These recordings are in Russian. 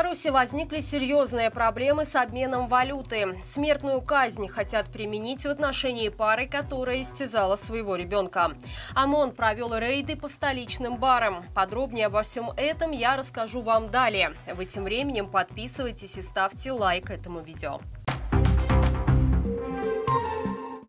Беларуси возникли серьезные проблемы с обменом валюты. Смертную казнь хотят применить в отношении пары, которая истязала своего ребенка. ОМОН провел рейды по столичным барам. Подробнее обо всем этом я расскажу вам далее. Вы тем временем подписывайтесь и ставьте лайк этому видео.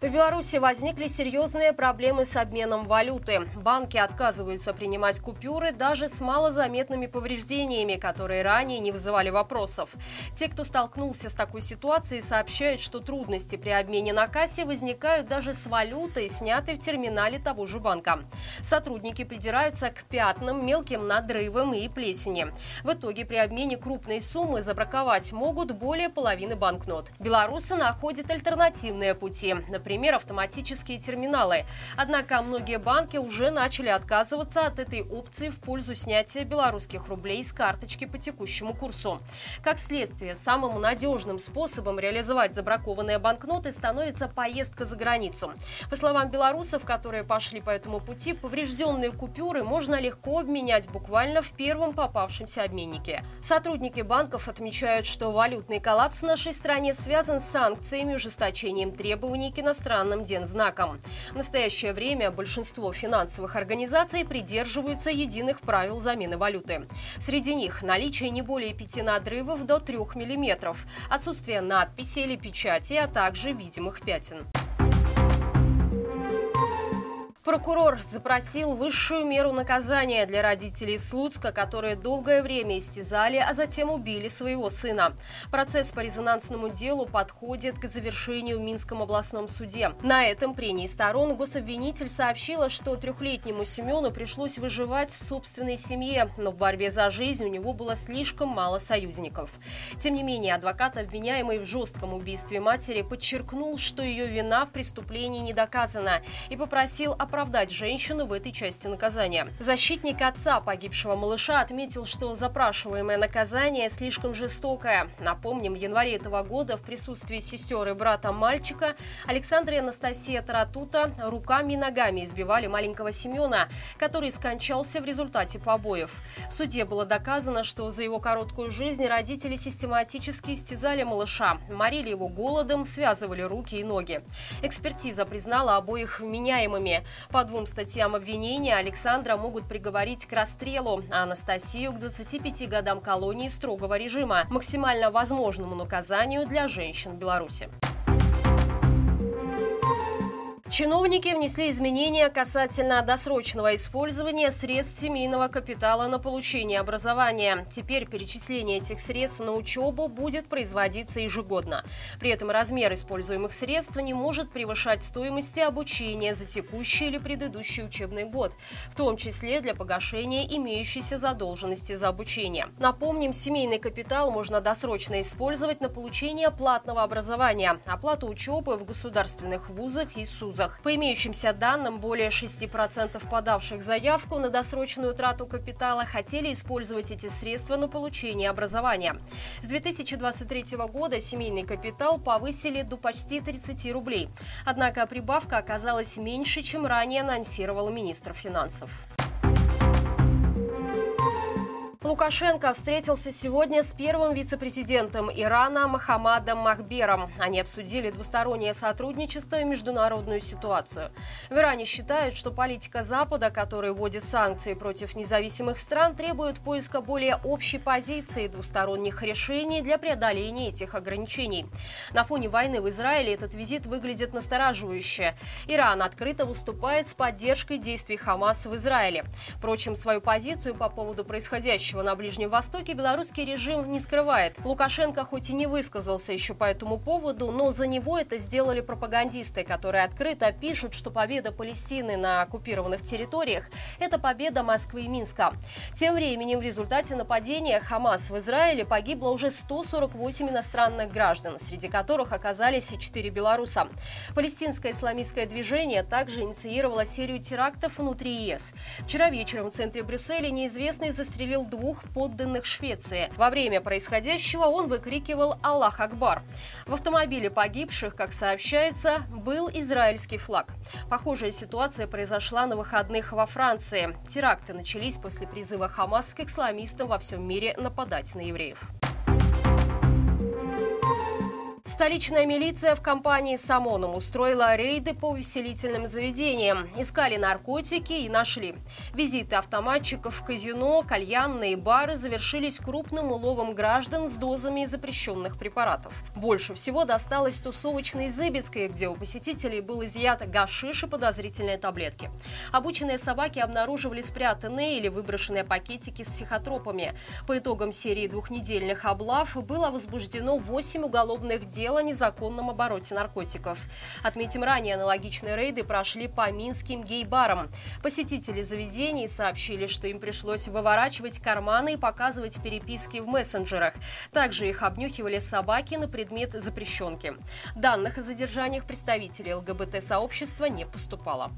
В Беларуси возникли серьезные проблемы с обменом валюты. Банки отказываются принимать купюры даже с малозаметными повреждениями, которые ранее не вызывали вопросов. Те, кто столкнулся с такой ситуацией, сообщают, что трудности при обмене на кассе возникают даже с валютой, снятой в терминале того же банка. Сотрудники придираются к пятнам, мелким надрывам и плесени. В итоге при обмене крупной суммы забраковать могут более половины банкнот. Белорусы находят альтернативные пути. Например, например, автоматические терминалы. Однако многие банки уже начали отказываться от этой опции в пользу снятия белорусских рублей с карточки по текущему курсу. Как следствие, самым надежным способом реализовать забракованные банкноты становится поездка за границу. По словам белорусов, которые пошли по этому пути, поврежденные купюры можно легко обменять буквально в первом попавшемся обменнике. Сотрудники банков отмечают, что валютный коллапс в нашей стране связан с санкциями, ужесточением требований к иностранным иностранным дензнаком. В настоящее время большинство финансовых организаций придерживаются единых правил замены валюты. Среди них наличие не более пяти надрывов до 3 мм, отсутствие надписи или печати, а также видимых пятен. Прокурор запросил высшую меру наказания для родителей Слуцка, которые долгое время истязали, а затем убили своего сына. Процесс по резонансному делу подходит к завершению в Минском областном суде. На этом прении сторон гособвинитель сообщила, что трехлетнему Семену пришлось выживать в собственной семье, но в борьбе за жизнь у него было слишком мало союзников. Тем не менее, адвокат, обвиняемый в жестком убийстве матери, подчеркнул, что ее вина в преступлении не доказана и попросил о оправдать женщину в этой части наказания. Защитник отца погибшего малыша отметил, что запрашиваемое наказание слишком жестокое. Напомним, в январе этого года в присутствии сестер и брата мальчика Александра и Анастасия Таратута руками и ногами избивали маленького Семена, который скончался в результате побоев. В суде было доказано, что за его короткую жизнь родители систематически истязали малыша, морили его голодом, связывали руки и ноги. Экспертиза признала обоих вменяемыми. По двум статьям обвинения Александра могут приговорить к расстрелу, а Анастасию к 25 годам колонии строгого режима, максимально возможному наказанию для женщин Беларуси. Чиновники внесли изменения касательно досрочного использования средств семейного капитала на получение образования. Теперь перечисление этих средств на учебу будет производиться ежегодно. При этом размер используемых средств не может превышать стоимости обучения за текущий или предыдущий учебный год, в том числе для погашения имеющейся задолженности за обучение. Напомним, семейный капитал можно досрочно использовать на получение платного образования, оплату учебы в государственных вузах и СУЗах вузах. По имеющимся данным, более 6% подавших заявку на досрочную трату капитала хотели использовать эти средства на получение образования. С 2023 года семейный капитал повысили до почти 30 рублей. Однако прибавка оказалась меньше, чем ранее анонсировал министр финансов. Лукашенко встретился сегодня с первым вице-президентом Ирана Махамадом Махбером. Они обсудили двустороннее сотрудничество и международную ситуацию. В Иране считают, что политика Запада, который вводит санкции против независимых стран, требует поиска более общей позиции двусторонних решений для преодоления этих ограничений. На фоне войны в Израиле этот визит выглядит настораживающе. Иран открыто выступает с поддержкой действий Хамаса в Израиле. Впрочем, свою позицию по поводу происходящего происходящего на Ближнем Востоке белорусский режим не скрывает. Лукашенко хоть и не высказался еще по этому поводу, но за него это сделали пропагандисты, которые открыто пишут, что победа Палестины на оккупированных территориях – это победа Москвы и Минска. Тем временем в результате нападения Хамас в Израиле погибло уже 148 иностранных граждан, среди которых оказались и 4 белоруса. Палестинское исламистское движение также инициировало серию терактов внутри ЕС. Вчера вечером в центре Брюсселя неизвестный застрелил двух двух подданных Швеции. Во время происходящего он выкрикивал «Аллах Акбар». В автомобиле погибших, как сообщается, был израильский флаг. Похожая ситуация произошла на выходных во Франции. Теракты начались после призыва Хамас к исламистам во всем мире нападать на евреев. Столичная милиция в компании с ОМОНом устроила рейды по увеселительным заведениям. Искали наркотики и нашли. Визиты автоматчиков в казино, кальянные бары завершились крупным уловом граждан с дозами запрещенных препаратов. Больше всего досталось тусовочной Зыбецкой, где у посетителей был изъят гашиш и подозрительные таблетки. Обученные собаки обнаруживали спрятанные или выброшенные пакетики с психотропами. По итогам серии двухнедельных облав было возбуждено 8 уголовных дел дел о незаконном обороте наркотиков. Отметим, ранее аналогичные рейды прошли по минским гей-барам. Посетители заведений сообщили, что им пришлось выворачивать карманы и показывать переписки в мессенджерах. Также их обнюхивали собаки на предмет запрещенки. Данных о задержаниях представителей ЛГБТ-сообщества не поступало.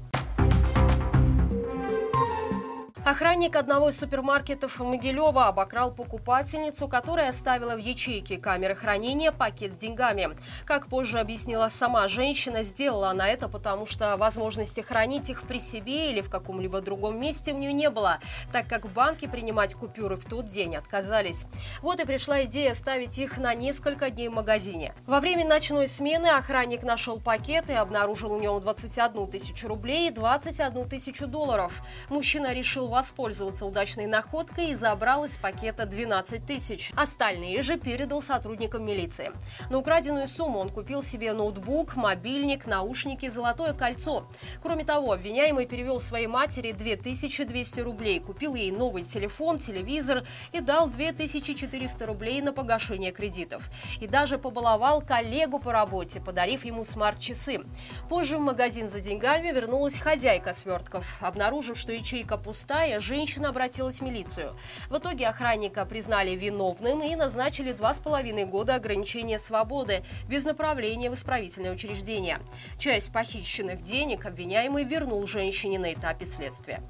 Охранник одного из супермаркетов Могилева обокрал покупательницу, которая оставила в ячейке камеры хранения пакет с деньгами. Как позже объяснила сама женщина, сделала она это потому, что возможности хранить их при себе или в каком-либо другом месте у нее не было, так как в банке принимать купюры в тот день отказались. Вот и пришла идея оставить их на несколько дней в магазине. Во время ночной смены охранник нашел пакет и обнаружил в нем 21 тысячу рублей и 21 тысячу долларов. Мужчина решил воспользоваться удачной находкой и забрал из пакета 12 тысяч. Остальные же передал сотрудникам милиции. На украденную сумму он купил себе ноутбук, мобильник, наушники, золотое кольцо. Кроме того, обвиняемый перевел своей матери 2200 рублей, купил ей новый телефон, телевизор и дал 2400 рублей на погашение кредитов. И даже побаловал коллегу по работе, подарив ему смарт-часы. Позже в магазин за деньгами вернулась хозяйка свертков. Обнаружив, что ячейка пустая, Китая женщина обратилась в милицию. В итоге охранника признали виновным и назначили два с половиной года ограничения свободы без направления в исправительное учреждение. Часть похищенных денег обвиняемый вернул женщине на этапе следствия.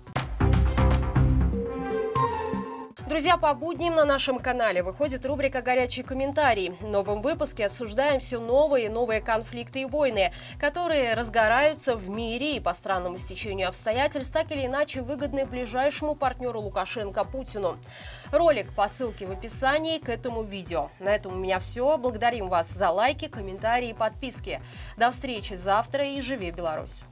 Друзья, по будням на нашем канале выходит рубрика «Горячие комментарии». В новом выпуске обсуждаем все новые и новые конфликты и войны, которые разгораются в мире и по странному стечению обстоятельств так или иначе выгодны ближайшему партнеру Лукашенко Путину. Ролик по ссылке в описании к этому видео. На этом у меня все. Благодарим вас за лайки, комментарии и подписки. До встречи завтра и живи Беларусь!